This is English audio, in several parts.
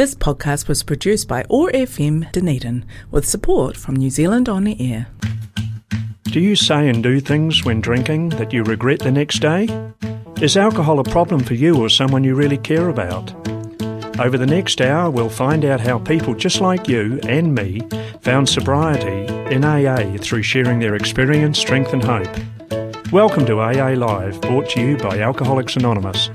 This podcast was produced by OAR FM Dunedin with support from New Zealand On Air. Do you say and do things when drinking that you regret the next day? Is alcohol a problem for you or someone you really care about? Over the next hour, we'll find out how people just like you and me found sobriety in AA through sharing their experience, strength, and hope. Welcome to AA Live, brought to you by Alcoholics Anonymous.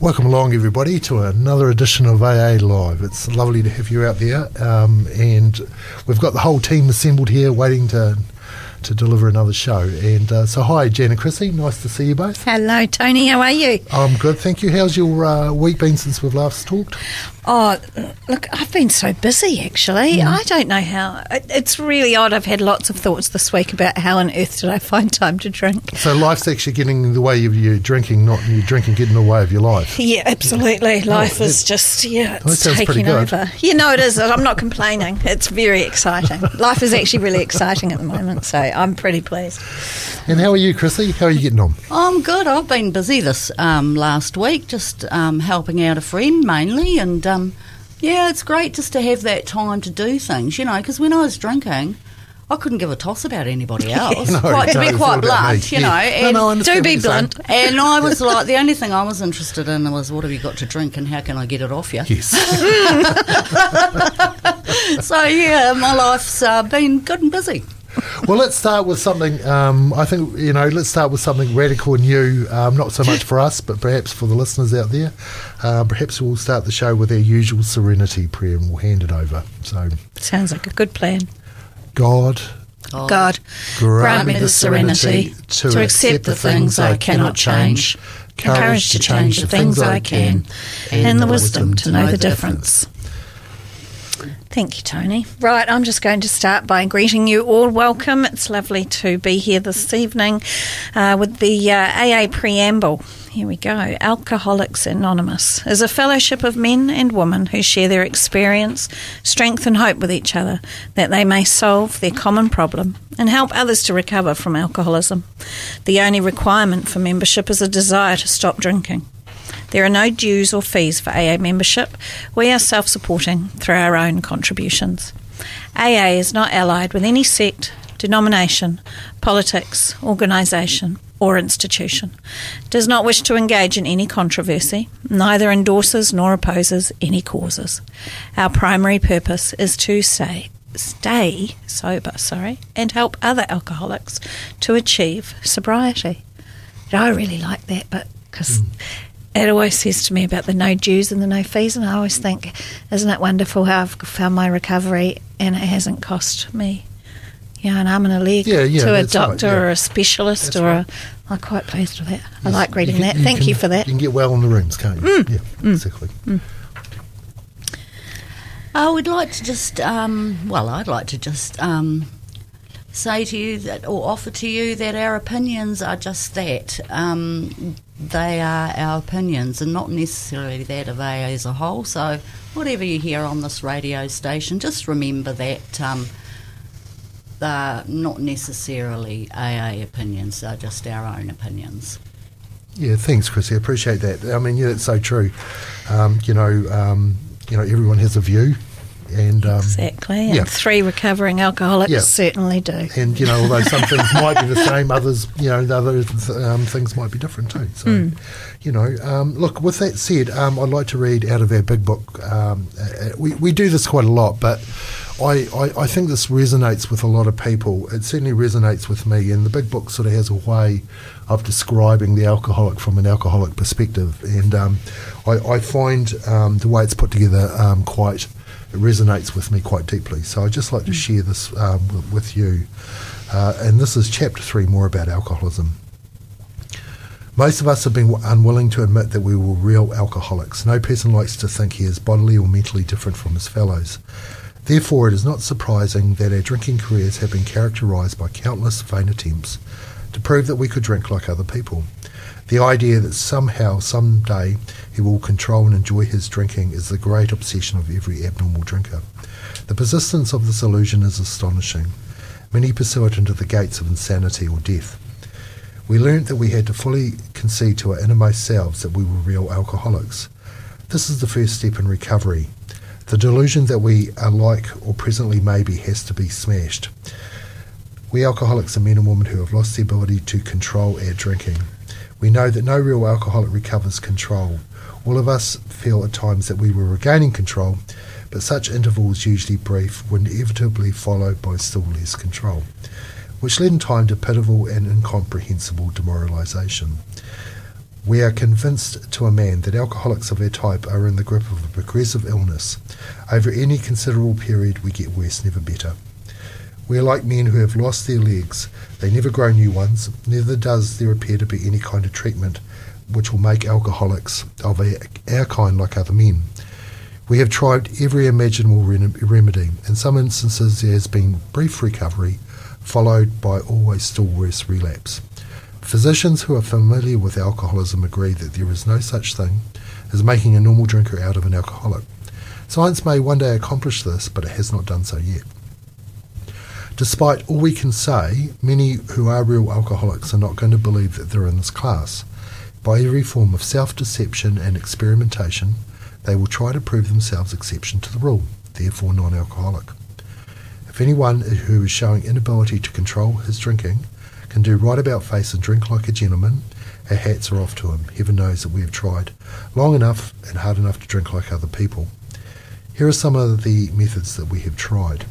Welcome along, everybody, to another edition of AA Live. It's lovely to have you out there, um, and we've got the whole team assembled here waiting to to deliver another show. And uh, so, hi, Jen and Chrissy. Nice to see you both. Hello, Tony. How are you? I'm good, thank you. How's your uh, week been since we've last talked? Oh, look, I've been so busy actually. Mm. I don't know how. It's really odd. I've had lots of thoughts this week about how on earth did I find time to drink. So life's actually getting in the way of your drinking, not you drinking getting in the way of your life. Yeah, absolutely. Oh, life oh, is just, yeah, it's taking over. You know, it is. I'm not complaining. It's very exciting. life is actually really exciting at the moment, so I'm pretty pleased. And how are you, Chrissy? How are you getting on? I'm good. I've been busy this um, last week, just um, helping out a friend mainly, and um, yeah, it's great just to have that time to do things, you know, because when I was drinking, I couldn't give a toss about anybody else. no, quite, to be quite blunt, you know. And no, no, do be blunt. And I was like, the only thing I was interested in was what have you got to drink and how can I get it off you? Yes. so yeah, my life's uh, been good and busy well, let's start with something. Um, I think you know. Let's start with something radical and new. Um, not so much for us, but perhaps for the listeners out there. Uh, perhaps we'll start the show with our usual serenity prayer, and we'll hand it over. So sounds like a good plan. God. God, God grant me the serenity to, to accept the things I cannot change, courage to change the things I can, and the wisdom to know the difference. Thank you, Tony. Right, I'm just going to start by greeting you all. Welcome. It's lovely to be here this evening uh, with the uh, AA preamble. Here we go. Alcoholics Anonymous is a fellowship of men and women who share their experience, strength, and hope with each other that they may solve their common problem and help others to recover from alcoholism. The only requirement for membership is a desire to stop drinking. There are no dues or fees for AA membership. We are self supporting through our own contributions. AA is not allied with any sect, denomination, politics, organisation, or institution, does not wish to engage in any controversy, neither endorses nor opposes any causes. Our primary purpose is to say, stay sober, sorry, and help other alcoholics to achieve sobriety. I really like that, but because mm it always says to me about the no dues and the no fees, and I always think, isn't it wonderful how I've found my recovery and it hasn't cost me, you know, an arm and a leg yeah, yeah, to a doctor right, yeah. or a specialist that's or right. a. I'm quite pleased with that. Yes, I like reading can, that. Thank can, you for that. You can get well in the rooms, can't you? Mm. Yeah, mm. exactly. Mm. I would like to just, um, well, I'd like to just um, say to you that, or offer to you that our opinions are just that. Um, they are our opinions and not necessarily that of AA as a whole. So, whatever you hear on this radio station, just remember that um, they're not necessarily AA opinions, they're just our own opinions. Yeah, thanks, Chrissy. I appreciate that. I mean, yeah, it's so true. Um, you know, um, you know, everyone has a view, and um, exactly, and yeah. three recovering alcoholics yeah. certainly do. And you know, although some things might be the same, others, you know, other um, things might be different too. So, mm. you know, um, look. With that said, um, I'd like to read out of our big book. Um, we we do this quite a lot, but. I, I, I, think this resonates with a lot of people. It certainly resonates with me, and the big book sort of has a way of describing the alcoholic from an alcoholic perspective. And um, I, I, find um, the way it's put together um, quite it resonates with me quite deeply. So I'd just like to mm. share this um, with, with, you. Uh, and this is chapter three, more about alcoholism. Most of us have been unwilling to admit that we were real alcoholics. No person likes to think he is bodily or mentally different from his fellows. Therefore, it is not surprising that our drinking careers have been characterised by countless vain attempts to prove that we could drink like other people. The idea that somehow, someday, he will control and enjoy his drinking is the great obsession of every abnormal drinker. The persistence of this illusion is astonishing. Many pursue it into the gates of insanity or death. We learnt that we had to fully concede to our innermost selves that we were real alcoholics. This is the first step in recovery. The delusion that we are like or presently maybe has to be smashed. We alcoholics are men and women who have lost the ability to control our drinking. We know that no real alcoholic recovers control. All of us feel at times that we were regaining control, but such intervals, usually brief, were inevitably followed by still less control, which led in time to pitiful and incomprehensible demoralisation. We are convinced to a man that alcoholics of our type are in the grip of a progressive illness. Over any considerable period, we get worse, never better. We are like men who have lost their legs. They never grow new ones, neither does there appear to be any kind of treatment which will make alcoholics of our, kind like other men. We have tried every imaginable remedy. In some instances, there has been brief recovery, followed by always still worse relapse. Physicians who are familiar with alcoholism agree that there is no such thing as making a normal drinker out of an alcoholic. Science may one day accomplish this, but it has not done so yet. Despite all we can say, many who are real alcoholics are not going to believe that they're in this class. By every form of self deception and experimentation, they will try to prove themselves exception to the rule, therefore non alcoholic. If anyone who is showing inability to control his drinking can do right about face and drink like a gentleman, our hats are off to him. Heaven knows that we have tried long enough and hard enough to drink like other people. Here are some of the methods that we have tried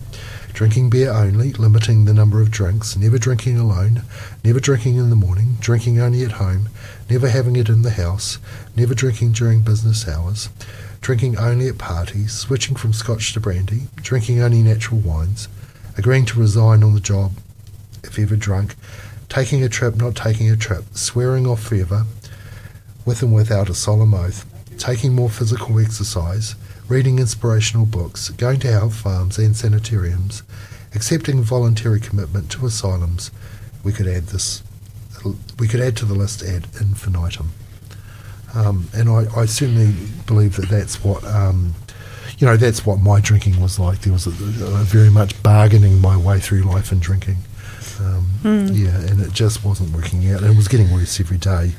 drinking beer only, limiting the number of drinks, never drinking alone, never drinking in the morning, drinking only at home, never having it in the house, never drinking during business hours, drinking only at parties, switching from scotch to brandy, drinking only natural wines, agreeing to resign on the job if ever drunk, taking a trip, not taking a trip, swearing off forever, with and without a solemn oath, taking more physical exercise, reading inspirational books, going to health farms and sanitariums, accepting voluntary commitment to asylums. We could add this. We could add to the list ad infinitum. Um, and I, I, certainly believe that that's what um, you know. That's what my drinking was like. There was a, a very much bargaining my way through life and drinking. Um, mm. Yeah, and it just wasn't working out. And it was getting worse every day.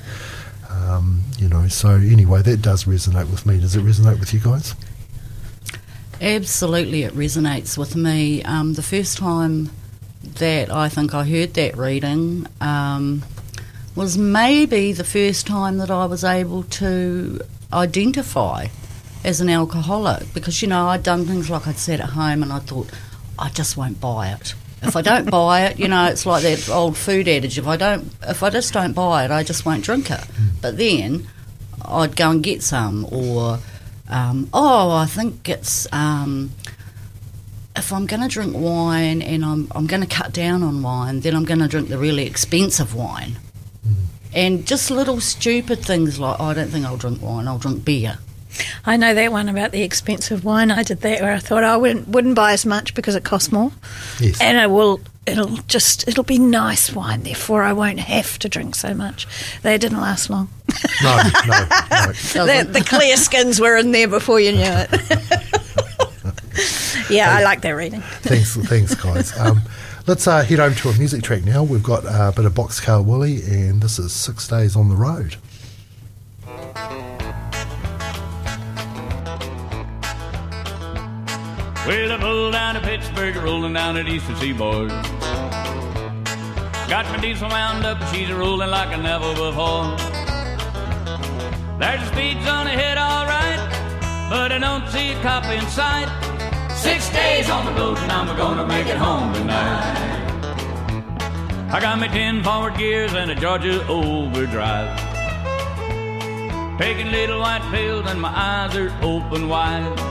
Um, you know, so anyway, that does resonate with me. Does it resonate with you guys? Absolutely, it resonates with me. Um, the first time that I think I heard that reading um, was maybe the first time that I was able to identify as an alcoholic because, you know, I'd done things like I'd sat at home and I thought, I just won't buy it. If I don't buy it, you know, it's like that old food adage. If I don't, if I just don't buy it, I just won't drink it. But then I'd go and get some, or um, oh, I think it's um, if I'm going to drink wine and I'm, I'm going to cut down on wine, then I'm going to drink the really expensive wine. Mm. And just little stupid things like, oh, I don't think I'll drink wine, I'll drink beer. I know that one about the expensive wine. I did that where I thought I wouldn't, wouldn't buy as much because it costs more. Yes. And I will it'll just it'll be nice wine, therefore I won't have to drink so much. They didn't last long. No, no, no. the, the clear skins were in there before you knew it. yeah, hey, I like that reading. thanks, thanks, guys. Um, let's uh, head over to a music track now. We've got uh, a bit of Boxcar Willie, and this is Six Days on the Road. Well, I pulled down to Pittsburgh, rolling down the eastern seaboard. Got my diesel wound up, and she's rolling like a never before. There's a speed zone ahead, all right, but I don't see a cop in sight. Six days on the road, and I'm gonna make it home tonight. I got my ten forward gears and a Georgia overdrive. Taking little white pills, and my eyes are open wide.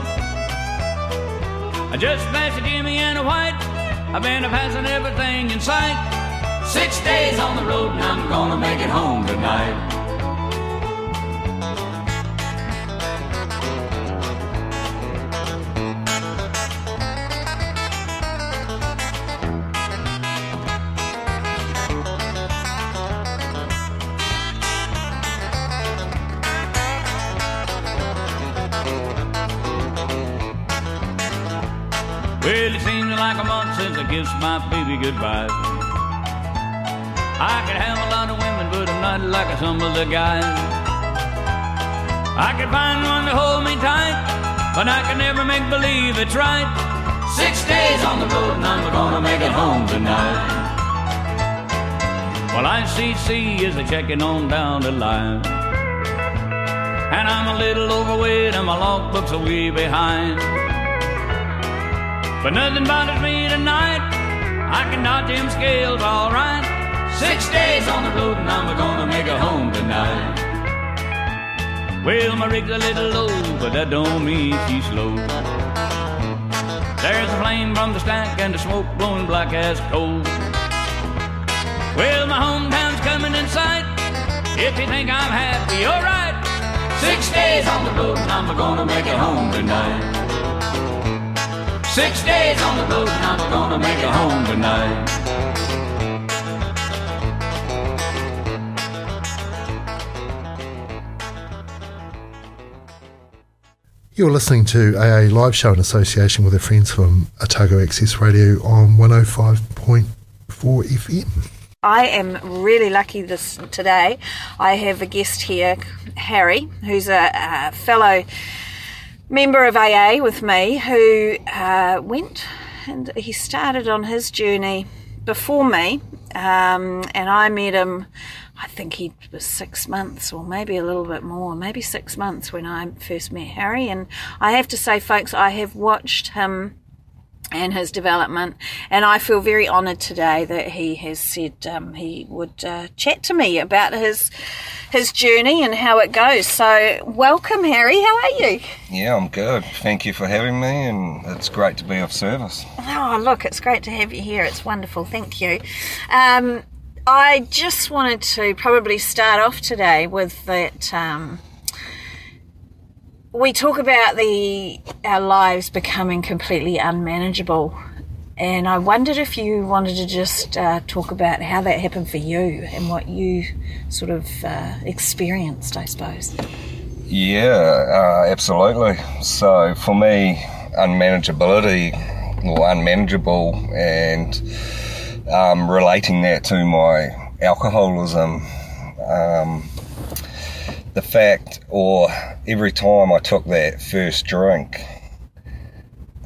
I just passed a Jimmy and a White. I've been passing everything in sight. Six days on the road and I'm gonna make it home tonight. My baby goodbye. I could have a lot of women, but I'm not like some of the guys. I could find one to hold me tight, but I can never make believe it's right. Six days on the road, and I'm gonna make it home tonight. Well, ICC is a checking on down the line. And I'm a little overweight, and my logbook's a way behind. But nothing bothers me tonight. Can them scales all right. Six days on the road, and I'm gonna make it home tonight. Well, my rig's a little low, but that don't mean she's slow. There's a flame from the stack and the smoke blowing black as coal. Well, my hometown's coming in sight. If you think I'm happy, alright. Six days on the road, and I'm gonna make it home tonight. Six days on the road, and I'm gonna make it home tonight. You're listening to AA Live Show in association with our friends from Otago Access Radio on 105.4 FM. I am really lucky this today. I have a guest here, Harry, who's a, a fellow member of AA with me who uh, went and he started on his journey before me, um, and I met him. I think he was six months, or maybe a little bit more, maybe six months when I first met Harry. And I have to say, folks, I have watched him and his development. And I feel very honoured today that he has said um, he would uh, chat to me about his his journey and how it goes. So, welcome, Harry. How are you? Yeah, I'm good. Thank you for having me, and it's great to be of service. Oh, look, it's great to have you here. It's wonderful. Thank you. Um, I just wanted to probably start off today with that. Um, we talk about the our lives becoming completely unmanageable, and I wondered if you wanted to just uh, talk about how that happened for you and what you sort of uh, experienced, I suppose. Yeah, uh, absolutely. So for me, unmanageability or unmanageable, and um, relating that to my alcoholism. Um, the fact, or every time I took that first drink,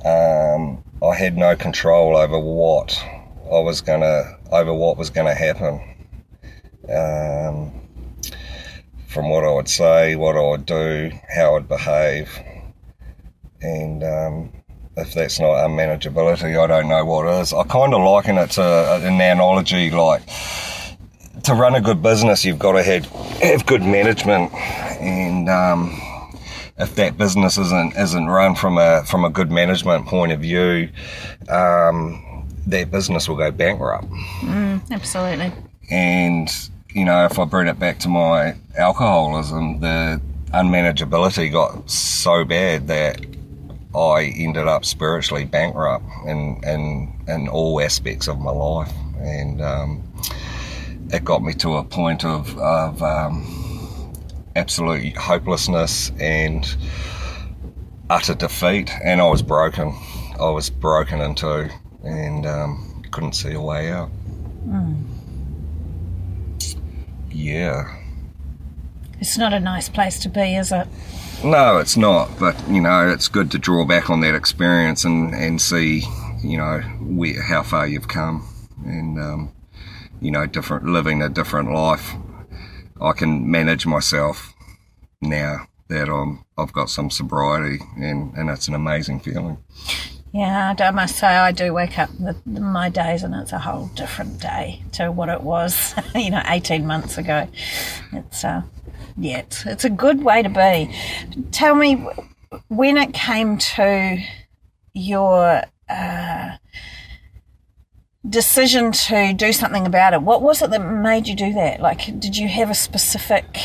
um, I had no control over what I was gonna, over what was gonna happen. Um, from what I would say, what I would do, how I'd behave, and um, if that's not unmanageability, I don't know what is. I kind of liken it to an analogy like to run a good business, you've got to have, have good management, and um, if that business isn't isn't run from a from a good management point of view, um, that business will go bankrupt. Mm, absolutely. And you know, if I bring it back to my alcoholism, the unmanageability got so bad that I ended up spiritually bankrupt in in in all aspects of my life, and um, it got me to a point of, of um, absolute hopelessness and utter defeat, and I was broken. I was broken into, and um, couldn't see a way out. Mm. Yeah. It's not a nice place to be, is it? No, it's not. But you know, it's good to draw back on that experience and and see, you know, where, how far you've come, and um, you know, different, living a different life. I can manage myself now that I'm, I've got some sobriety, and, and it's an amazing feeling. Yeah, I must say I do wake up the, my days, and it's a whole different day to what it was, you know, eighteen months ago. It's uh, yeah, it's, it's a good way to be. Tell me, when it came to your uh, decision to do something about it. What was it that made you do that? Like, did you have a specific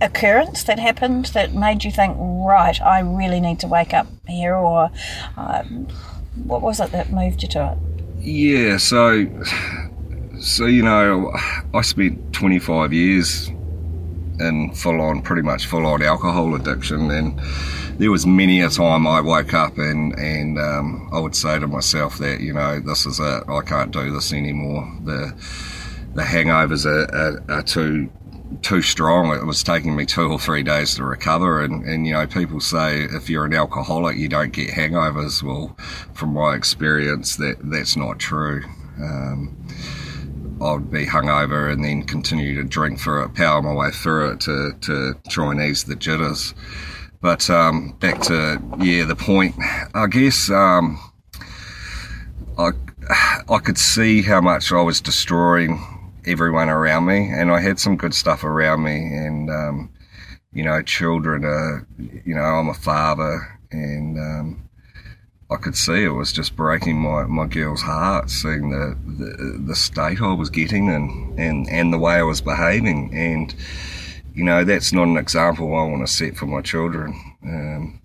occurrence that happened that made you think, right, I really need to wake up here? Or um, what was it that moved you to it? Yeah, so, so you know, I spent 25 years in full on, pretty much full on alcohol addiction, and there was many a time I woke up and and um, I would say to myself that you know this is it, I can't do this anymore. The the hangovers are, are, are too too strong. It was taking me two or three days to recover. And, and, you know, people say if you're an alcoholic, you don't get hangovers. Well, from my experience, that that's not true. Um, I'd be hungover and then continue to drink for it, power my way through it to, to try and ease the jitters. But um, back to yeah, the point. I guess um, I I could see how much I was destroying everyone around me, and I had some good stuff around me, and um, you know, children are, you know, I'm a father, and um, I could see it was just breaking my, my girl's heart, seeing the, the, the state I was getting and, and, and the way I was behaving. And, you know, that's not an example I want to set for my children. Um,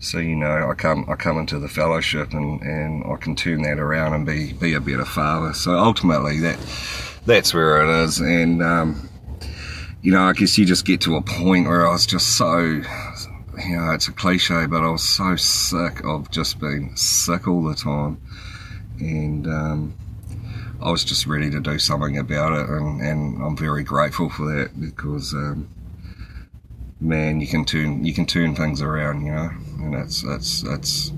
so, you know, I come, I come into the fellowship and, and I can turn that around and be, be a better father. So ultimately that, that's where it is. And, um, you know, I guess you just get to a point where I was just so, you know, it's a cliche, but I was so sick of just being sick all the time. And um, I was just ready to do something about it. And, and I'm very grateful for that because, um, man, you can turn you can turn things around, you know, and it's it's it's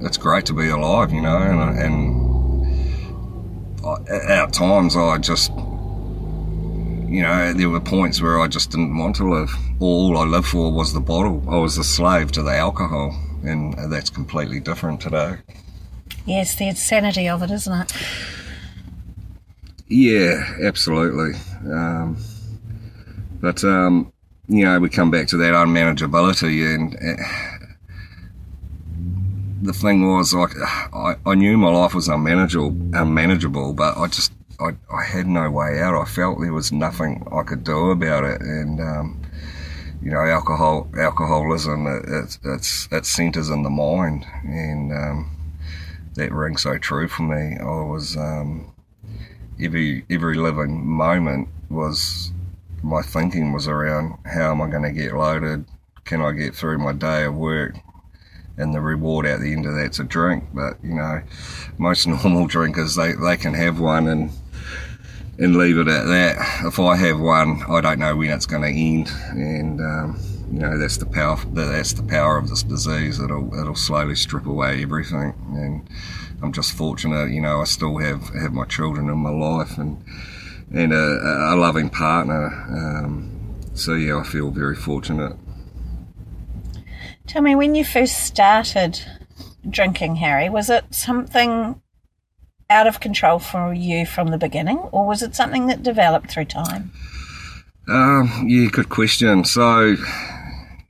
it's great to be alive, you know, and, and at times I just you know, there were points where I just didn't want to live. All I lived for was the bottle. I was a slave to the alcohol, and that's completely different today. Yes, the insanity of it, isn't it? Yeah, absolutely. Um, but um, you know, we come back to that unmanageability, and uh, the thing was, like, I, I knew my life was unmanageable, unmanageable, but I just I, I had no way out. I felt there was nothing I could do about it, and um, you know, alcohol, alcoholism, it, it's it's it centers in the mind, and um, that rings so true for me. I was um, every every living moment was my thinking was around how am I going to get loaded? Can I get through my day of work? and the reward at the end of that's a drink. But you know, most normal drinkers they, they can have one and and leave it at that. If I have one, I don't know when it's going to end, and um, you know that's the power. That's the power of this disease. It'll it'll slowly strip away everything, and I'm just fortunate. You know, I still have have my children in my life, and and a, a loving partner. Um, so yeah, I feel very fortunate. Tell me, when you first started drinking, Harry, was it something out of control for you from the beginning, or was it something that developed through time? Um, yeah, good question. So,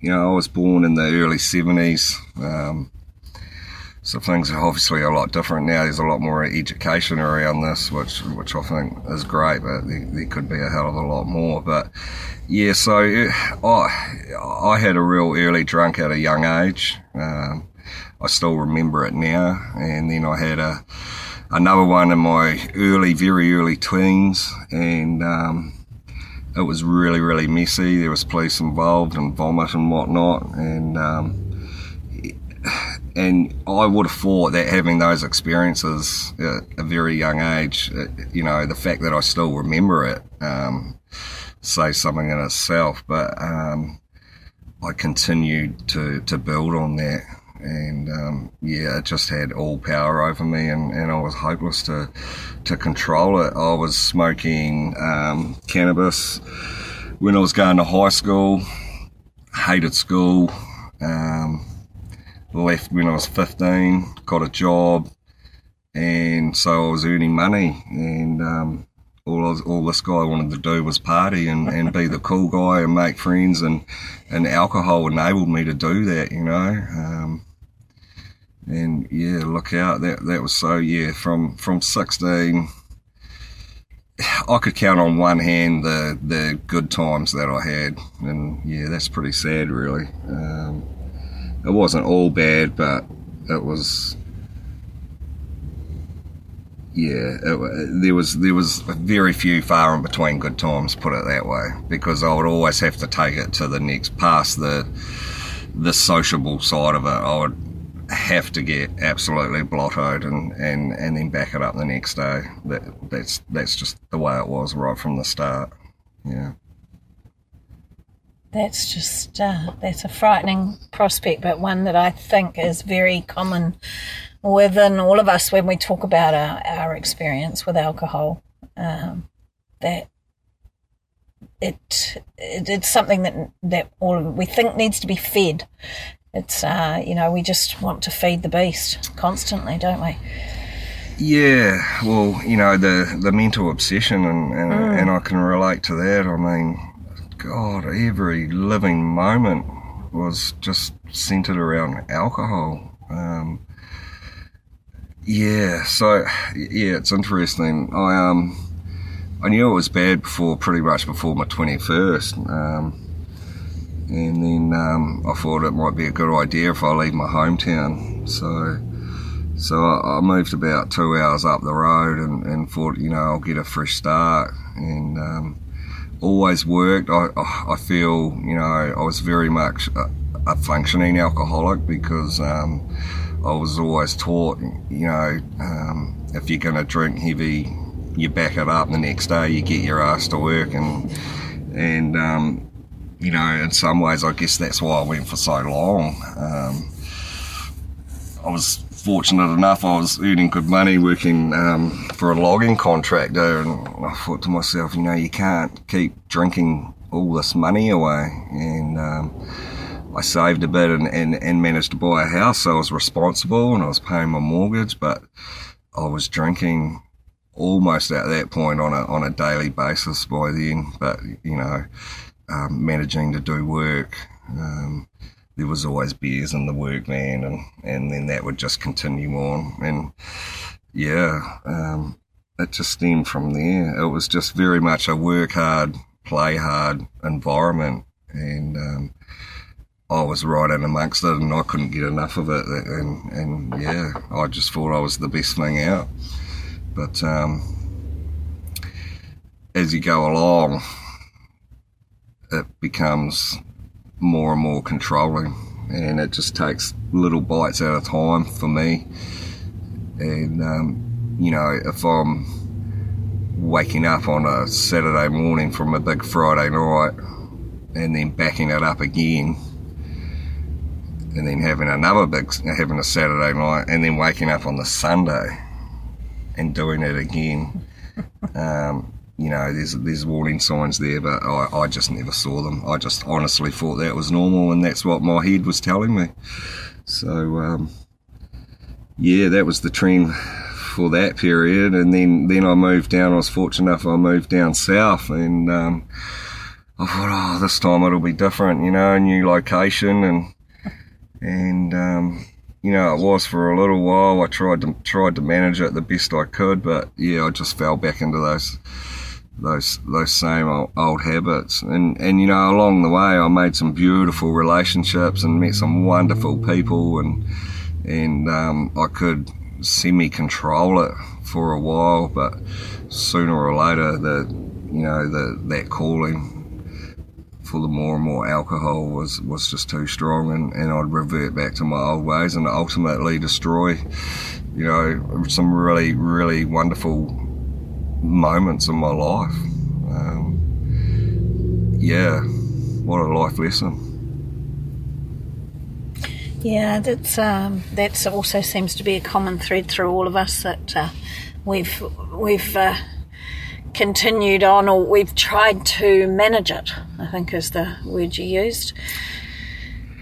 you know, I was born in the early 70s. Um, so things are obviously a lot different now. There's a lot more education around this, which which I think is great, but there, there could be a hell of a lot more. But yeah, so I, I had a real early drunk at a young age. Um, I still remember it now. And then I had a, another one in my early, very early teens, and um, it was really, really messy. There was police involved and vomit and whatnot, and um, and I would have thought that having those experiences at a very young age, uh, you know, the fact that I still remember it, um, says something in itself. But um, I continued to to build on that and um, yeah, it just had all power over me, and, and I was hopeless to to control it. I was smoking um, cannabis when I was going to high school. Hated school. Um, left when I was 15. Got a job, and so I was earning money, and um, all was, all this guy wanted to do was party and, and be the cool guy and make friends and and alcohol enabled me to do that, you know. Um, and yeah, look out. That that was so yeah. From from sixteen, I could count on one hand the the good times that I had, and yeah, that's pretty sad, really. Um, it wasn't all bad, but it was yeah, it, there was there was very few far in between good times, put it that way, because I would always have to take it to the next past the the sociable side of it. I would have to get absolutely blottoed and, and, and then back it up the next day. That that's that's just the way it was right from the start. Yeah. That's just uh, that's a frightening prospect, but one that I think is very common within all of us when we talk about our, our experience with alcohol. Um, that it, it, it's something that that all we think needs to be fed. It's uh, you know we just want to feed the beast constantly, don't we? Yeah, well, you know the the mental obsession, and and, mm. and I can relate to that. I mean, God, every living moment was just centered around alcohol. Um, yeah, so yeah, it's interesting. I um, I knew it was bad before, pretty much before my twenty first, um, and then um, I thought it might be a good idea if I leave my hometown. So, so I, I moved about two hours up the road and, and thought, you know, I'll get a fresh start, and um, always worked. I, I feel, you know, I was very much a, a functioning alcoholic because. Um, I was always taught, you know, um, if you're going to drink heavy, you back it up. The next day, you get your ass to work, and and um, you know, in some ways, I guess that's why I went for so long. Um, I was fortunate enough; I was earning good money working um, for a logging contractor, and I thought to myself, you know, you can't keep drinking all this money away, and um, I saved a bit and, and, and managed to buy a house. So I was responsible and I was paying my mortgage, but I was drinking almost at that point on a, on a daily basis by then. But, you know, um, managing to do work, um, there was always beers in the work van and, and then that would just continue on. And yeah, um, it just stemmed from there. It was just very much a work hard, play hard environment. And, um, I was right in amongst it and I couldn't get enough of it. And, and yeah, I just thought I was the best thing out. But um, as you go along, it becomes more and more controlling and it just takes little bites at a time for me. And, um, you know, if I'm waking up on a Saturday morning from a big Friday night and then backing it up again and then having another big, having a Saturday night, and then waking up on the Sunday and doing it again. Um, you know, there's there's warning signs there, but I, I just never saw them. I just honestly thought that was normal, and that's what my head was telling me. So, um, yeah, that was the trend for that period, and then then I moved down. I was fortunate enough I moved down south, and um, I thought, oh, this time it'll be different, you know, a new location and and um, you know it was for a little while. I tried to tried to manage it the best I could, but yeah, I just fell back into those those those same old, old habits. And and you know along the way, I made some beautiful relationships and met some wonderful people, and and um, I could semi control it for a while, but sooner or later, the you know the that calling for the more and more alcohol was, was just too strong and, and I'd revert back to my old ways and ultimately destroy, you know, some really, really wonderful moments in my life. Um, yeah, what a life lesson. Yeah, that's um, that's also seems to be a common thread through all of us that uh, we've we've uh, continued on, or we've tried to manage it, I think is the word you used.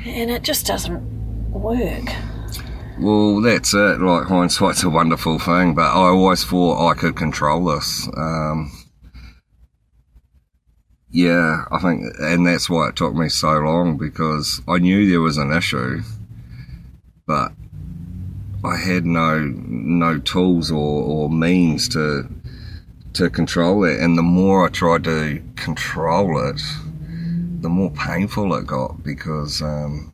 And it just doesn't work. Well, that's it. Like hindsight's a wonderful thing, but I always thought I could control this. Um, yeah, I think, and that's why it took me so long because I knew there was an issue, but I had no no tools or, or means to to control it. And the more I tried to control it, the more painful it got because um,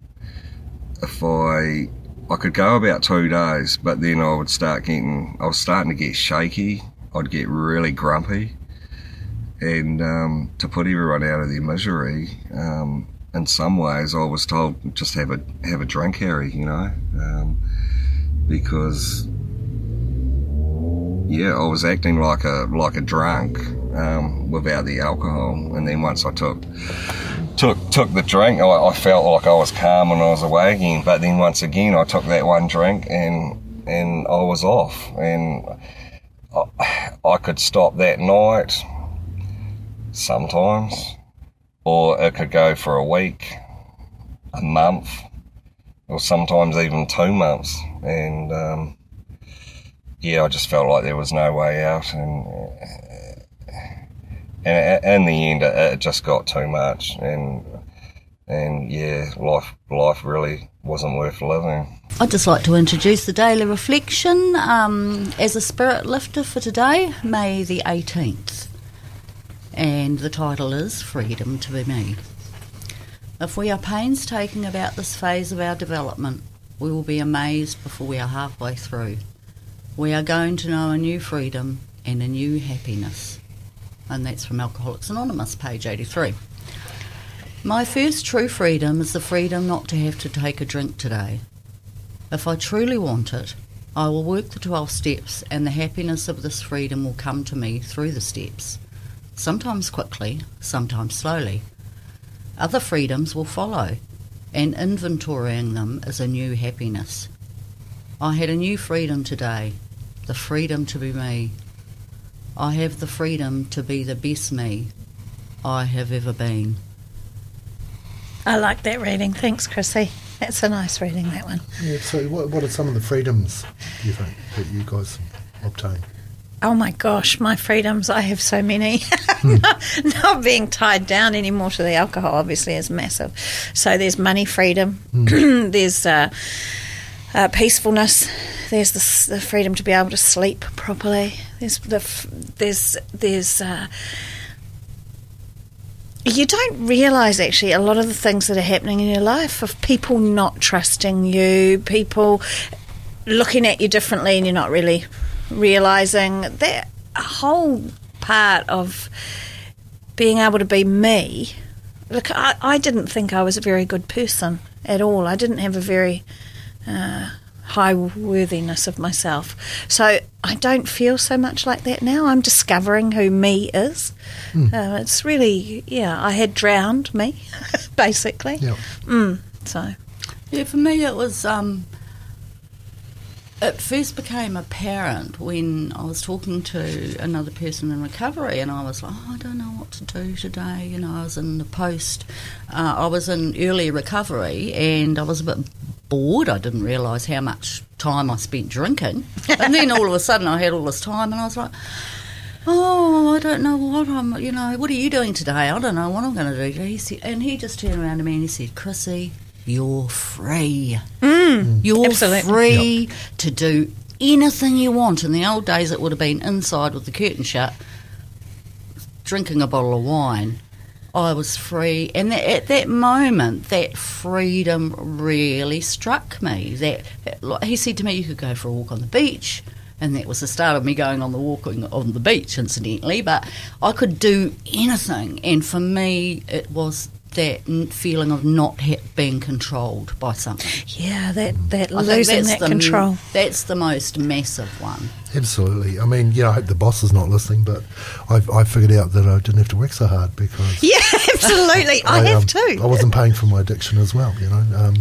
if I I could go about two days, but then I would start getting, I was starting to get shaky. I'd get really grumpy. And um, to put everyone out of their misery, um, in some ways, I was told just have a have a drink, Harry. You know, um, because yeah, I was acting like a like a drunk um, without the alcohol, and then once I took took took the drink, I, I, felt like I was calm when I was away again. But then once again, I took that one drink and and I was off, and I, I could stop that night sometimes, or it could go for a week, a month, or sometimes even two months, and. Um, yeah, I just felt like there was no way out, and and in the end, it just got too much, and and yeah, life life really wasn't worth living. I'd just like to introduce the daily reflection um, as a spirit lifter for today, May the eighteenth, and the title is "Freedom to Be Me." If we are painstaking about this phase of our development, we will be amazed before we are halfway through we are going to know a new freedom and a new happiness. And that's from Alcoholics Anonymous, page 83. My first true freedom is the freedom not to have to take a drink today. If I truly want it, I will work the 12 steps and the happiness of this freedom will come to me through the steps. Sometimes quickly, sometimes slowly. Other freedoms will follow, and inventorying them is a new happiness. I had a new freedom today the freedom to be me. I have the freedom to be the best me I have ever been. I like that reading. Thanks, Chrissy. That's a nice reading, that one. Yeah, so what, what are some of the freedoms do you think that you guys obtain? Oh my gosh, my freedoms, I have so many. Hmm. not, being tied down anymore to the alcohol, obviously, is massive. So there's money freedom, mm. there's uh, uh, peacefulness. There's the, the, freedom to be able to sleep properly. There's the there's there's uh, you don't realize actually a lot of the things that are happening in your life of people not trusting you, people looking at you differently, and you're not really realizing that a whole part of being able to be me. Look, I, I didn't think I was a very good person at all. I didn't have a very uh, high worthiness of myself. So I don't feel so much like that now. I'm discovering who me is. Mm. Uh, it's really, yeah, I had drowned me, basically. Yeah. Mm, so. Yeah, for me it was. Um, it first became apparent when I was talking to another person in recovery, and I was like, oh, I don't know what to do today. You know, I was in the post, uh, I was in early recovery, and I was a bit bored. I didn't realise how much time I spent drinking. and then all of a sudden I had all this time and I was like, oh, I don't know what I'm, you know, what are you doing today? I don't know what I'm going to do. He said, and he just turned around to me and he said, Chrissy, you're free. Mm, you're absolutely. free yep. to do anything you want. In the old days, it would have been inside with the curtain shut, drinking a bottle of wine. I was free, and that, at that moment, that freedom really struck me. That, that he said to me, "You could go for a walk on the beach." and that was the start of me going on the walking on the beach, incidentally. But I could do anything, and for me, it was that feeling of not ha- being controlled by something. Yeah, that that I losing that the, control. That's the most massive one. Absolutely. I mean, yeah, I hope the boss is not listening, but I've, I figured out that I didn't have to work so hard because. Yeah, absolutely. I, I, have um, too. I wasn't paying for my addiction as well, you know. Um,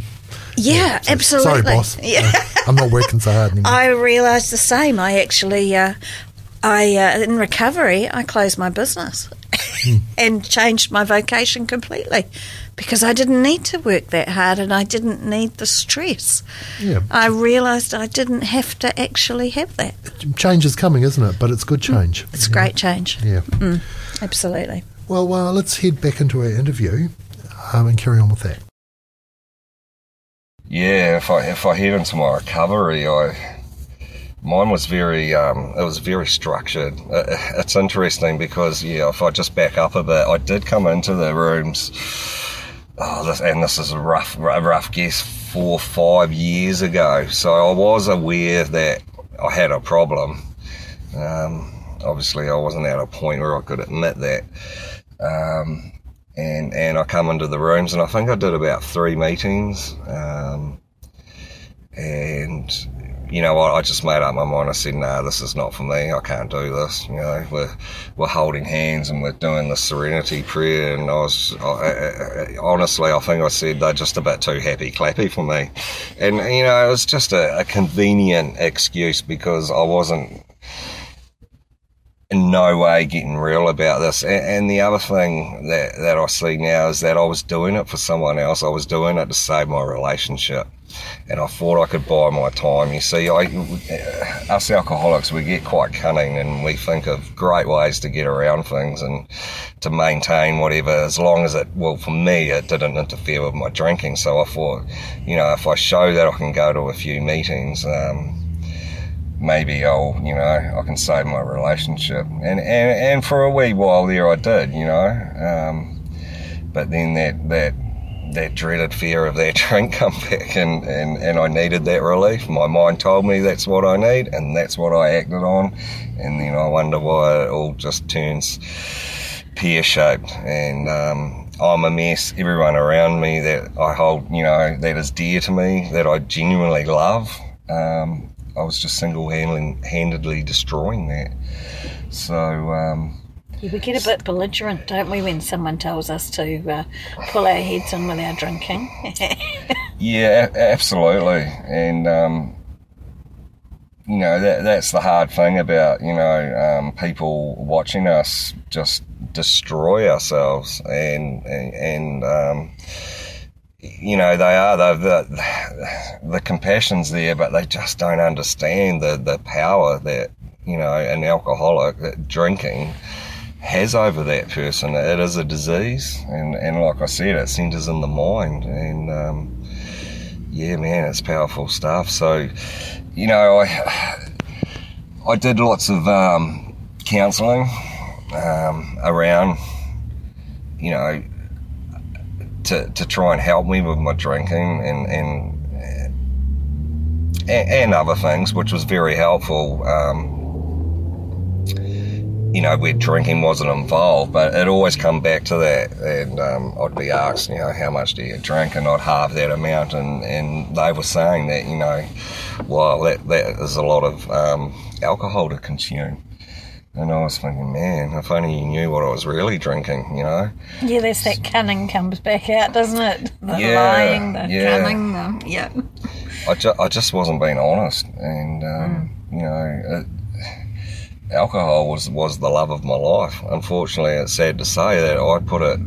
yeah, yeah so absolutely. Sorry, boss. Yeah. Uh, I'm not working so hard anymore. I realised the same. I actually, uh, I uh, in recovery, I closed my business mm. and changed my vocation completely because I didn't need to work that hard and I didn't need the stress. Yeah. I realised I didn't have to actually have that. Change is coming, isn't it? But it's good hmm. change. It's yeah. great change. Yeah. Mm, absolutely. Well, uh, let's head back into our interview um, and carry on with that. Yeah, if I if I head into my recovery, I Mine was very, um, it was very structured. Uh, it's interesting because, yeah, if I just back up a bit, I did come into the rooms, oh, this, and this is a rough, rough guess, four, or five years ago. So I was aware that I had a problem. Um, obviously, I wasn't at a point where I could admit that. Um, and and I come into the rooms, and I think I did about three meetings. Um, you know, what, I, just made up my mind. I said, "No, nah, this is not for me. I can't do this." You know, we're we're holding hands and we're doing the Serenity prayer, and I was I, I, honestly, I think I said they're just a bit too happy clappy for me, and you know, it was just a, a convenient excuse because I wasn't in no way getting real about this. And, and, the other thing that, that I see now is that I was doing it for someone else. I was doing it to save my relationship. And I thought I could buy my time. You see, I, us alcoholics, we get quite cunning and we think of great ways to get around things and to maintain whatever, as long as it, well, for me, it didn't interfere with my drinking. So I thought, you know, if I show that I can go to a few meetings, um, maybe I'll, you know, I can save my relationship. And, and, and for a wee while there I did, you know. Um, but then that, that, that dreaded fear of that train come back and, and, and I needed that relief. My mind told me that's what I need and that's what I acted on. And then I wonder why it all just turns pear shaped and, um, I'm a mess. Everyone around me that I hold, you know, that is dear to me, that I genuinely love, um, I was just single handedly destroying that. So. Um, yeah, we get a bit belligerent, don't we, when someone tells us to uh, pull our heads in with our drinking? yeah, absolutely. And, um, you know, that, that's the hard thing about, you know, um, people watching us just destroy ourselves and, and, and um, you know, they are the, the, the compassion's there, but they just don't understand the the power that you know an alcoholic that drinking has over that person. It is a disease, and and like I said, it centers in the mind, and um, yeah, man, it's powerful stuff. So, you know, I I did lots of um, counselling um, around, you know to, to try and help me with my drinking and, and and, other things, which was very helpful. You know, where drinking wasn't involved, but it always come back to that. And um, I'd be asked, you know, how much do you drink? And I'd halve that amount. And, and they were saying that, you know, well, that, that is a lot of um, alcohol to consume. And I was thinking, man, if only you knew what I was really drinking, you know? Yeah, there's that cunning comes back out, doesn't it? The yeah, lying, the yeah. cunning, the, yeah. I, ju- I just wasn't being honest. And, um, mm. you know, it, alcohol was, was the love of my life. Unfortunately, it's sad to say that I put it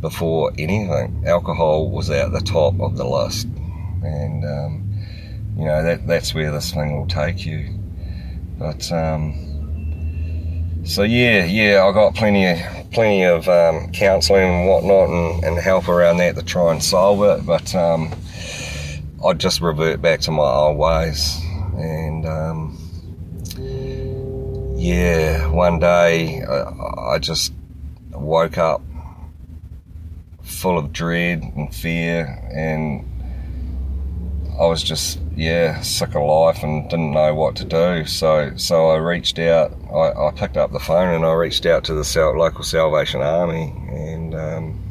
before anything. Alcohol was at the top of the list. And, um, you know, that that's where this thing will take you. But, um, so yeah, yeah, I got plenty of plenty of um, counselling and whatnot and, and, help around that to try and solve it, but um, I'd just revert back to my old ways. And um, yeah, one day I, I just woke up full of dread and fear and I was just yeah sick of life and didn't know what to do. So so I reached out. I, I picked up the phone and I reached out to the local Salvation Army and. Um,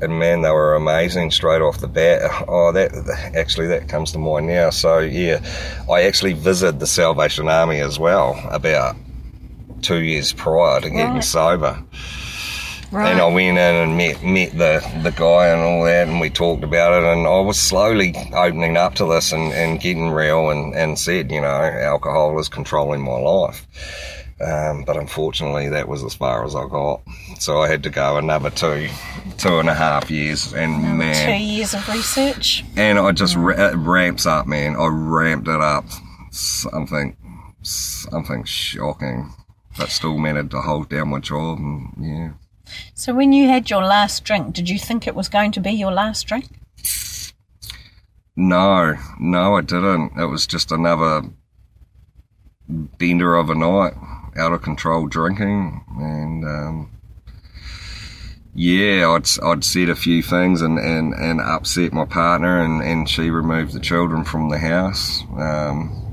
and man, they were amazing straight off the bat. Oh, that actually that comes to mind now. So yeah, I actually visited the Salvation Army as well about two years prior to getting right. sober. Right. And I went in and met met the, the guy and all that, and we talked about it. And I was slowly opening up to this and, and getting real, and, and said, you know, alcohol is controlling my life. Um, but unfortunately, that was as far as I got. So I had to go another two, two and a half years, and another man, two years of research. And I just ra- it ramps up, man. I ramped it up, something, something shocking, but still managed to hold down my job, and yeah. So when you had your last drink, did you think it was going to be your last drink? No, no, I didn't. It was just another bender of a night, out of control drinking, and um, yeah, I'd, I'd said a few things and, and, and upset my partner, and, and she removed the children from the house. Um,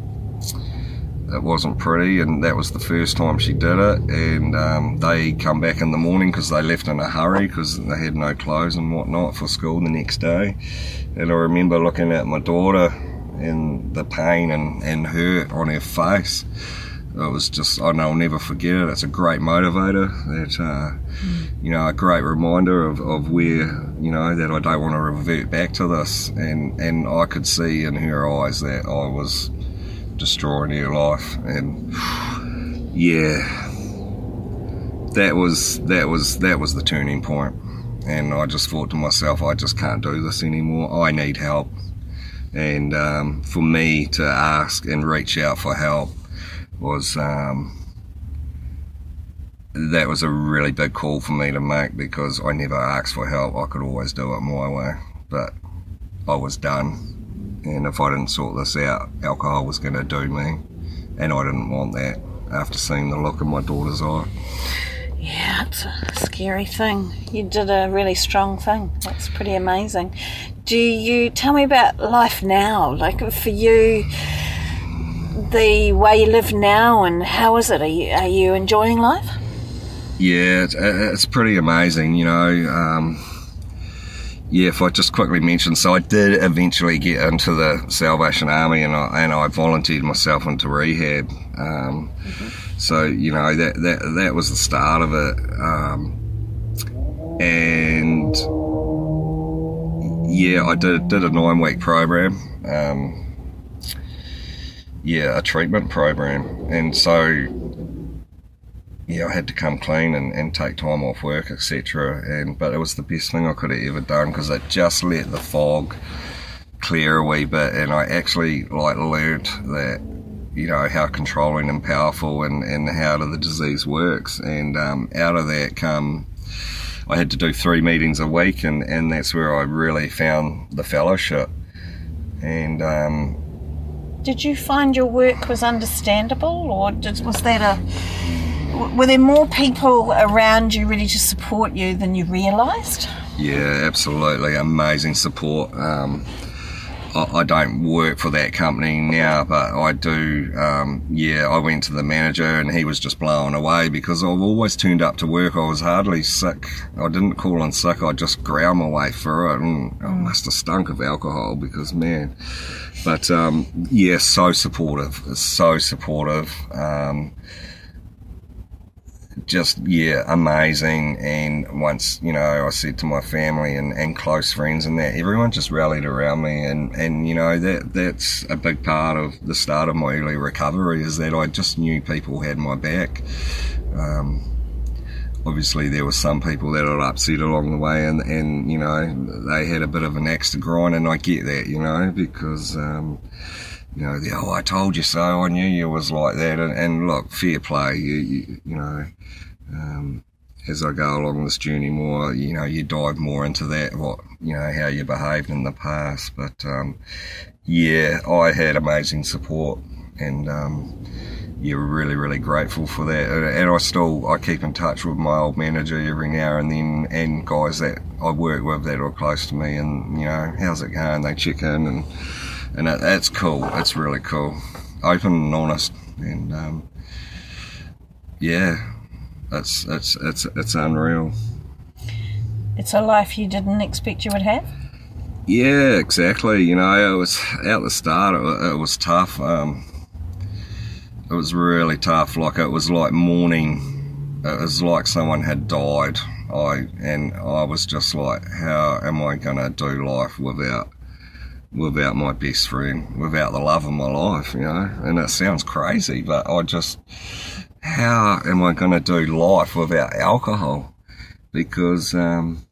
it wasn't pretty, and that was the first time she did it. And um, they come back in the morning because they left in a hurry because they had no clothes and whatnot for school the next day. And I remember looking at my daughter and the pain and, and hurt on her face it was just know I'll never forget it. It's a great motivator. That uh, mm. you know, a great reminder of, of where you know that I don't want to revert back to this. And and I could see in her eyes that I was destroying her life. And yeah, that was that was that was the turning point. And I just thought to myself, I just can't do this anymore. I need help. And um, for me to ask and reach out for help was um, that was a really big call for me to make because I never asked for help. I could always do it my way, but I was done. And if I didn't sort this out, alcohol was going to do me, and I didn't want that after seeing the look in my daughter's eye. Yeah, it's a scary thing. You did a really strong thing. That's pretty amazing. Do you tell me about life now? Like for you, the way you live now, and how is it? Are you, are you enjoying life? Yeah, it's, it's pretty amazing. You know, um, yeah. If I just quickly mention, so I did eventually get into the Salvation Army, and I and I volunteered myself into rehab. Um, mm-hmm. So you know that that that was the start of it, um, and yeah, I did did a nine week program. Um, yeah, a treatment program. And so, yeah, I had to come clean and, and take time off work, etc. And but it was the best thing I could have ever done because it just let the fog clear a wee bit, and I actually like learned that you know how controlling and powerful and, and how the disease works. And um, out of that come. I had to do three meetings a week, and, and that's where I really found the fellowship. And um, did you find your work was understandable, or did, was that a were there more people around you ready to support you than you realised? Yeah, absolutely, amazing support. Um, I, don't work for that company now, but I do. Um, yeah, I went to the manager and he was just blown away because I've always turned up to work. I was hardly sick. I didn't call in sick. I just ground my way through it, and I mm. must have stunk of alcohol because man. But um, yeah, so supportive, so supportive. Um, just yeah, amazing. And once you know, I said to my family and, and close friends and that everyone just rallied around me, and and you know that that's a big part of the start of my early recovery is that I just knew people had my back. Um, obviously there were some people that got upset along the way and, and, you know, they had a bit of an axe to grind and I get that, you know, because, um, you know, the, oh, I told you so, I knew you was like that. And, and look, fair play, you, you, you know, um, as I go along this journey more, you know, you dive more into that, what, you know, how you behaved in the past. But, um, yeah, I had amazing support and, um, you're really, really grateful for that. And I still, I keep in touch with my old manager every now and then, and guys that I work with that are close to me, and you know, how's it going? They check in, and and that, that's cool. That's really cool, open and honest, and um, yeah, that's it's it's it's unreal. It's a life you didn't expect you would have. Yeah, exactly. You know, it was at the start. It, it was tough. Um, it was really tough. Like it was like mourning. It was like someone had died. I and I was just like, how am I gonna do life without without my best friend, without the love of my life, you know? And it sounds crazy, but I just, how am I gonna do life without alcohol? Because um,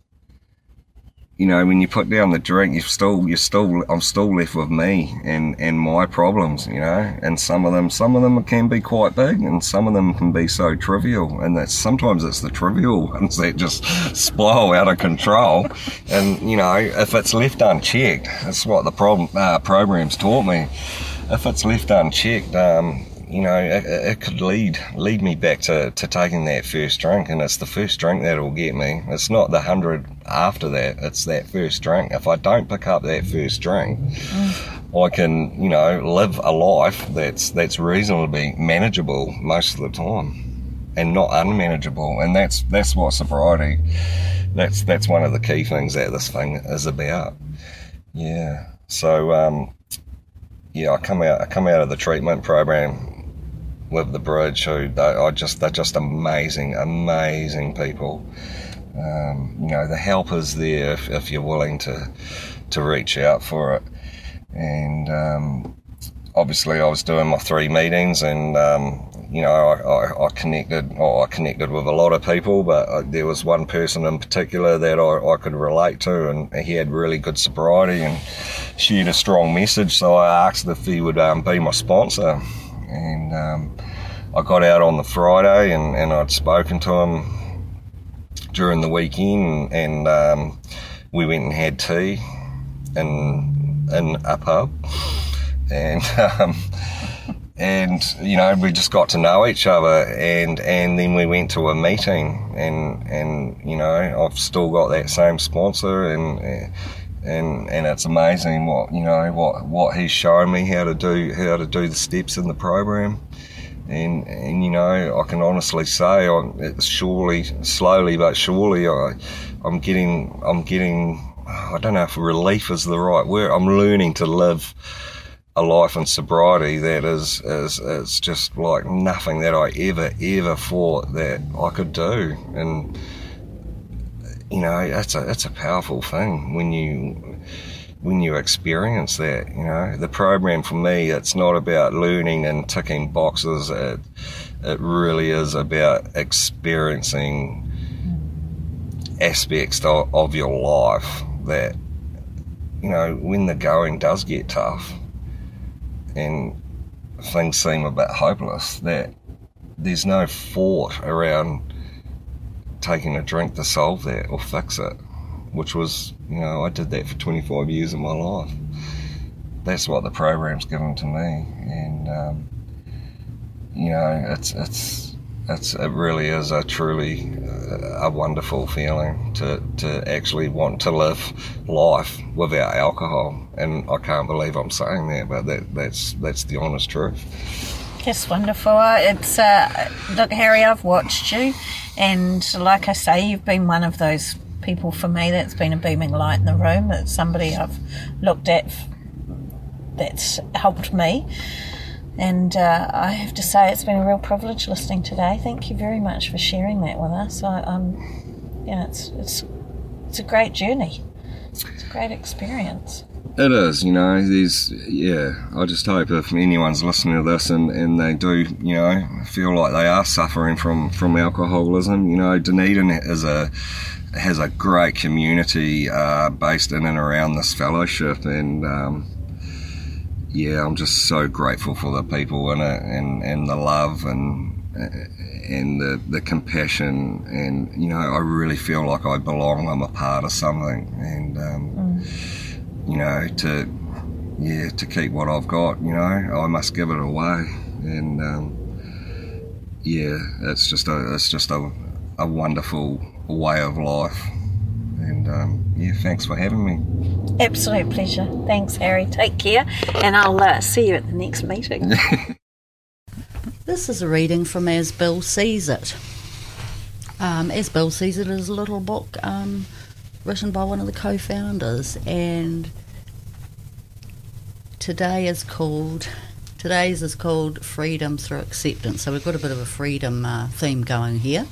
you know, when you put down the drink, you're still, you're still, I'm still left with me and, and my problems, you know, and some of them, some of them can be quite big and some of them can be so trivial. And that's sometimes it's the trivial ones that just spiral out of control. And, you know, if it's left unchecked, that's what the problem, uh, programs taught me. If it's left unchecked, um, you know, it, it, could lead lead me back to, to taking that first drink, and it's the first drink that'll get me. It's not the hundred after that; it's that first drink. If I don't pick up that first drink, mm. I can, you know, live a life that's that's reasonably manageable most of the time, and not unmanageable. And that's that's what sobriety. That's that's one of the key things that this thing is about. Yeah. So um, yeah, I come out I come out of the treatment program with the bridge who they are just they're just amazing, amazing people. Um, you know, the help is there if, if, you're willing to to reach out for it. And um, obviously, I was doing my three meetings, and um, you know, I, I, I, connected. I connected with a lot of people, but uh, there was one person in particular that I, I could relate to, and he had really good sobriety and shared a strong message. So I asked if he would um, be my sponsor and um, I got out on the Friday and, and I'd spoken to him during the weekend and um, we went and had tea in, in a pub. And um, and you know we just got to know each other and and then we went to a meeting and and you know I've still got that same sponsor and and and it's amazing what you know what what he's shown me how to do how to do the steps in the program. And and you know I can honestly say I'm it's surely slowly but surely I I'm getting I'm getting I don't know if relief is the right word I'm learning to live a life in sobriety that is is is just like nothing that I ever ever thought that I could do. And you know, it's a it's a powerful thing when you when you experience that. You know, the program for me, it's not about learning and ticking boxes. It it really is about experiencing aspects of, of your life that you know when the going does get tough and things seem a bit hopeless that there's no fort around taking a drink to solve that or fix it, which was, you know, I did that for 25 years of my life. That's what the program's given to me, and um, you know, it's it's it's it really is a truly uh, a wonderful feeling to to actually want to live life without alcohol, and I can't believe I'm saying that, but that that's that's the honest truth. That's wonderful. It's uh, look, Harry. I've watched you, and like I say, you've been one of those people for me that's been a beaming light in the room. It's somebody I've looked at that's helped me. And uh, I have to say, it's been a real privilege listening today. Thank you very much for sharing that with us. I, um, yeah, it's it's it's a great journey. It's a great experience. It is, you know, there's, yeah, I just hope if anyone's listening to this and, and they do, you know, feel like they are suffering from, from alcoholism, you know, Dunedin is a, has a great community, uh, based in and around this fellowship and, um, yeah, I'm just so grateful for the people in it and, and the love and, and the, the compassion and, you know, I really feel like I belong, I'm a part of something and, um, mm you know, to yeah, to keep what I've got, you know, I must give it away, and um, yeah, it's just a it's just a, a wonderful way of life, and um, yeah, thanks for having me. Absolute pleasure. Thanks, Harry. Take care, and I'll uh, see you at the next meeting. this is a reading from As Bill Sees It. Um, As Bill Sees It is a little book. Um, written by one of the co-founders, and today is called today's is called freedom through acceptance. So we've got a bit of a freedom uh, theme going here.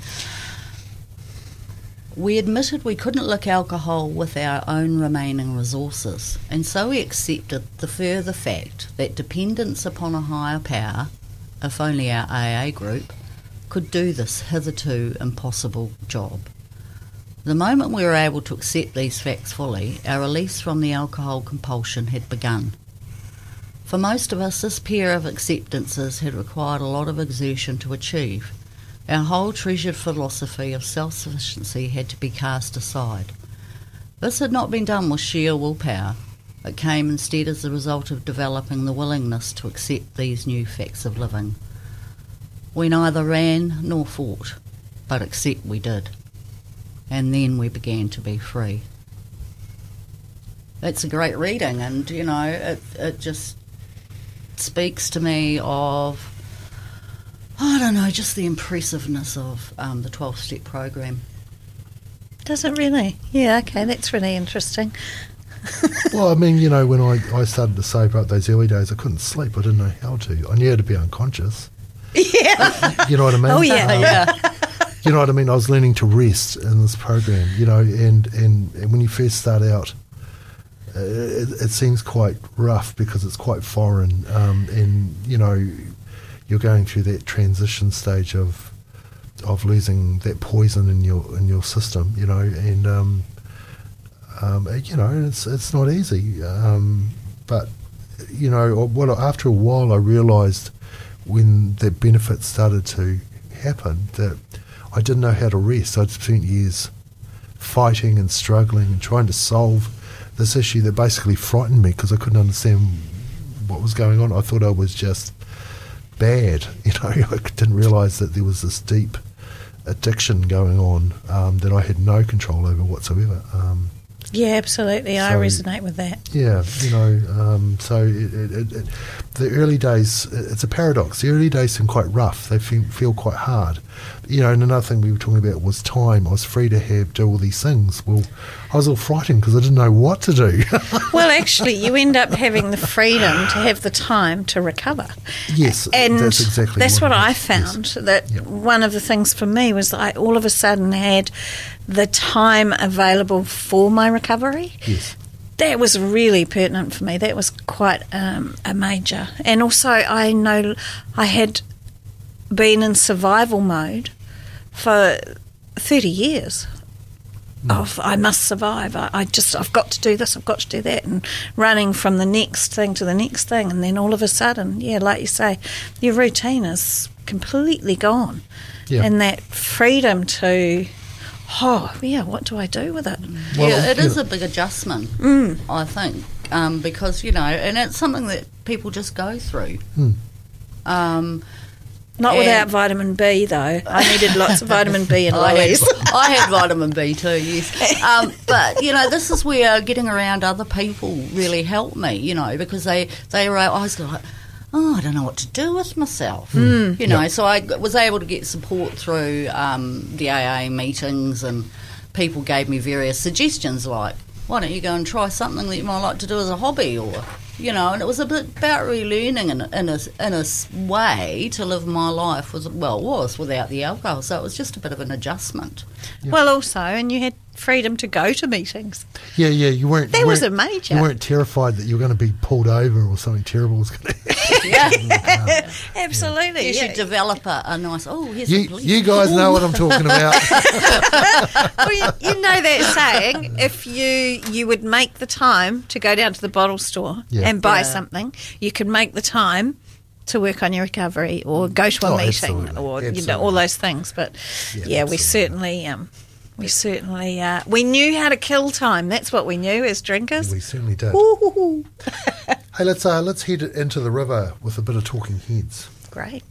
We admitted we couldn't lick alcohol with our own remaining resources, and so we accepted the further fact that dependence upon a higher power, if only our AA group, could do this hitherto impossible job. The moment we were able to accept these facts fully, our release from the alcohol compulsion had begun. For most of us, this pair of acceptances had required a lot of exertion to achieve. Our whole treasured philosophy of self sufficiency had to be cast aside. This had not been done with sheer willpower. It came instead as the result of developing the willingness to accept these new facts of living. we neither ran nor fought, but accept we did. And then we began to be free. It's a great reading, and you know, it, it just speaks to me of, I don't know, just the impressiveness of um, the 12 step program. Does it really? Yeah, okay, that's really interesting. well, I mean, you know, when I, I started to save up those early days, I couldn't sleep. I didn't know how to. I knew how to be unconscious. Yeah. you know what I mean? Oh, yeah. Um, yeah. You know what I mean? I was learning to rest in this program, you know, and, and, and when you first start out, uh, it, it, seems quite rough because it's quite foreign, um, and you know, you're going through that transition stage of of losing that poison in your in your system, you know, and um, um, you know, it's it's not easy. Um, but you know, well, after a while, I realised when the benefits started to happen that I didn't know how to rest. I'd spent years fighting and struggling and trying to solve this issue that basically frightened me because I couldn't understand what was going on. I thought I was just bad. You know, I didn't realise that there was this deep addiction going on um, that I had no control over whatsoever. Um, yeah, absolutely. So, I resonate with that. Yeah, you know, um, so it, it, it, the early days, it's a paradox. The early days seem quite rough. They feel, feel quite hard. You know, and another thing we were talking about was time. I was free to have do all these things. Well, I was all frightened because I didn't know what to do. well, actually, you end up having the freedom to have the time to recover. Yes, and that's exactly that's what, what I found. Yes. That yep. one of the things for me was that I all of a sudden had the time available for my recovery. Yes. That was really pertinent for me. That was quite um, a major. And also, I know I had been in survival mode for 30 years. Mm. Of I must survive. I, I, just I've got to do this. I've got to do that, and running from the next thing to the next thing, and then all of a sudden, yeah, like you say, your routine is completely gone, yeah. and that freedom to oh yeah, what do I do with it? Well, yeah, it is a big adjustment, mm. I think, um, because you know, and it's something that people just go through. Mm. Um, not without vitamin B, though. I needed lots of vitamin B and Louise. I, had, I had vitamin B too, yes. Um, but you know, this is where getting around other people really helped me. You know, because they they were. I was like oh, I don't know what to do with myself. Mm. You know, yep. so I was able to get support through um, the AA meetings, and people gave me various suggestions like, why don't you go and try something that you might like to do as a hobby, or you know, and it was a bit about relearning in, in a in a way to live my life was well it was without the alcohol, so it was just a bit of an adjustment. Yep. Well, also, and you had freedom to go to meetings. Yeah, yeah, you weren't. That you was weren't, a major. You weren't terrified that you were going to be pulled over or something terrible was going to happen. yeah, absolutely. You yeah. should develop a, a nice. Oh, here's you, you guys know what I'm talking about. well, you, you, know that saying: if you you would make the time to go down to the bottle store yeah. and buy yeah. something, you could make the time to work on your recovery or go to a oh, meeting absolutely. or absolutely. you know all those things. But yeah, yeah we certainly um, we certainly uh, we knew how to kill time. That's what we knew as drinkers. We certainly did. hey, let's uh, let's head into the river with a bit of talking heads. Great.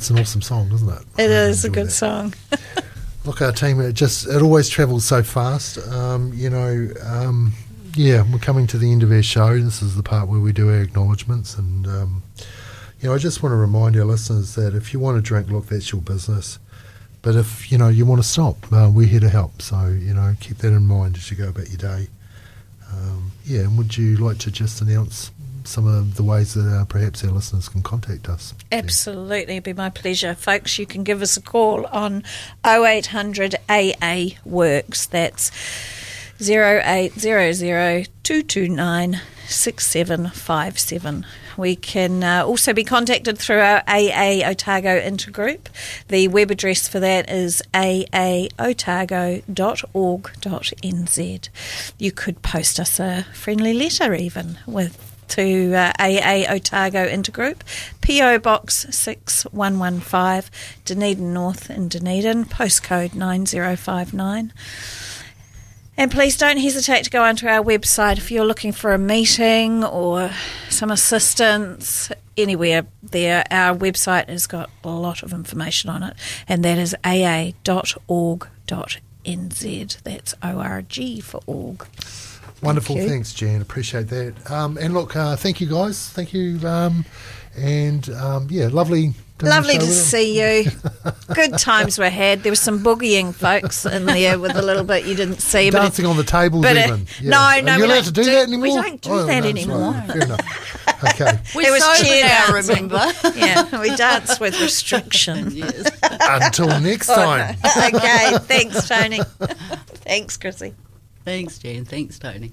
That's an awesome song, isn't it? It is a good that. song. Look, our team, it just, it always travels so fast. Um, you know, um, yeah, we're coming to the end of our show. This is the part where we do our acknowledgements. And, um, you know, I just want to remind our listeners that if you want to drink, look, that's your business. But if, you know, you want to stop, uh, we're here to help. So, you know, keep that in mind as you go about your day. Um, yeah, and would you like to just announce some of the ways that uh, perhaps our listeners can contact us? Absolutely, it'd be my pleasure. Folks, you can give us a call on 0800 AA Works. That's 0800 229 6757. We can uh, also be contacted through our AA Otago Intergroup. The web address for that is aaotago.org.nz. You could post us a friendly letter even with to uh, AA Otago Intergroup, PO Box 6115, Dunedin North in Dunedin, postcode 9059. And please don't hesitate to go onto our website if you're looking for a meeting or some assistance anywhere there. Our website has got a lot of information on it, and that is aa.org.nz. That's ORG for org. Wonderful. you. Thanks, Jan. Appreciate that. Um, and look, uh, thank you guys. Thank you. Um, and um, yeah, lovely. Lovely to see you. Good times were had. There was some boogieing folks in there with a little bit you didn't see. But Dancing on the tables, but, uh, even. no, Are no, you we allowed don't to do, do- that anymore? we don't do Oh, that no, anymore. right. Fair enough. Okay. We There was sober cheer now, dancing. remember? yeah, we dance with restriction. yes. Until next time. okay, thanks, Tony. thanks, Chrissy. Thanks, Jane. Thanks, Tony.